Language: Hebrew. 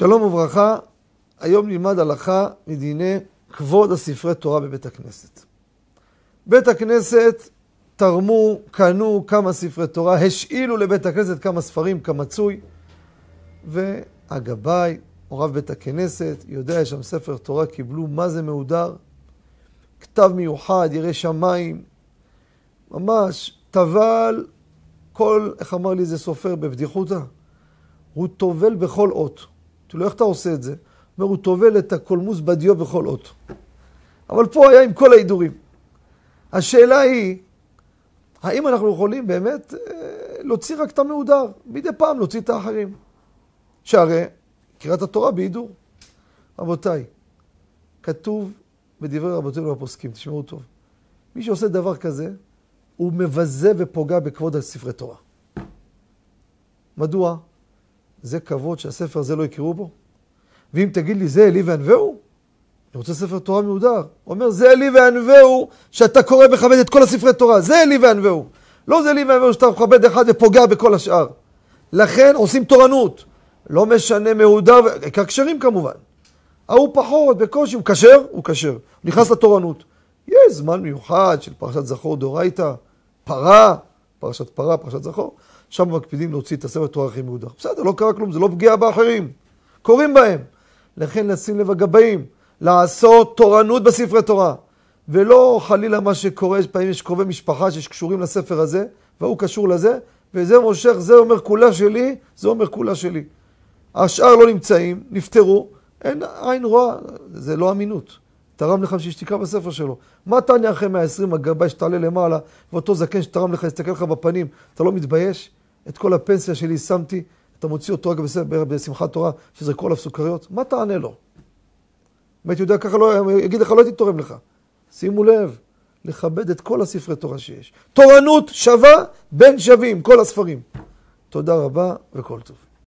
שלום וברכה, היום נלמד הלכה מדיני כבוד הספרי תורה בבית הכנסת. בית הכנסת תרמו, קנו כמה ספרי תורה, השאילו לבית הכנסת כמה ספרים כמצוי, והגבאי, או רב בית הכנסת, יודע שם ספר תורה, קיבלו מה זה מהודר, כתב מיוחד, ירא שמיים, ממש, טבל, כל, איך אמר לי איזה סופר בבדיחותא? הוא טובל בכל אות. אמרתי לו, איך אתה עושה את זה? אומר, הוא טובל את הקולמוס בדיו בכל אות. אבל פה היה עם כל ההידורים. השאלה היא, האם אנחנו יכולים באמת אה, להוציא רק את המהודר, מדי פעם להוציא את האחרים? שהרי קריאת התורה בהידור. רבותיי, כתוב בדברי רבותינו הפוסקים, תשמעו טוב, מי שעושה דבר כזה, הוא מבזה ופוגע בכבוד הספרי תורה. מדוע? זה כבוד שהספר הזה לא יקראו בו. ואם תגיד לי, זה אלי וענווהו? אני רוצה ספר תורה מהודר. הוא אומר, זה אלי וענווהו, שאתה קורא ומכבד את כל הספרי תורה. זה אלי וענווהו. לא זה אלי וענווהו שאתה מכבד אחד ופוגע בכל השאר. לכן עושים תורנות. לא משנה מהודר, עיקר כשרים כמובן. ההוא פחות, בקושי, הוא כשר? הוא כשר. נכנס לתורנות. יש זמן מיוחד של פרשת זכור דאורייתא, פרה, פרשת פרה, פרשת זכור. שם מקפידים להוציא את הספר תורה הכי מהודר. בסדר, לא קרה כלום, זה לא פגיעה באחרים. קוראים בהם. לכן לשים לב הגבאים, לעשות תורנות בספרי תורה. ולא חלילה מה שקורה, פעמים יש קרובי משפחה שקשורים לספר הזה, והוא קשור לזה, וזה מושך, זה אומר כולה שלי, זה אומר כולה שלי. השאר לא נמצאים, נפטרו, אין עין רואה, זה לא אמינות. תרם לך בשביל שתקרא בספר שלו. מה תענה אחרי 120 הגבאי שתעלה למעלה, ואותו זקן שתרם לך, יסתכל לך בפנים, אתה לא מתבייש? את כל הפנסיה שלי שמתי, אתה מוציא אותו רק בשמחת תורה, שזרקו עליו סוכריות, מה תענה לו? אם הייתי יודע ככה, לא, יגיד לך, לא הייתי תורם לך. שימו לב, לכבד את כל הספרי תורה שיש. תורנות שווה בין שווים, כל הספרים. תודה רבה וכל טוב.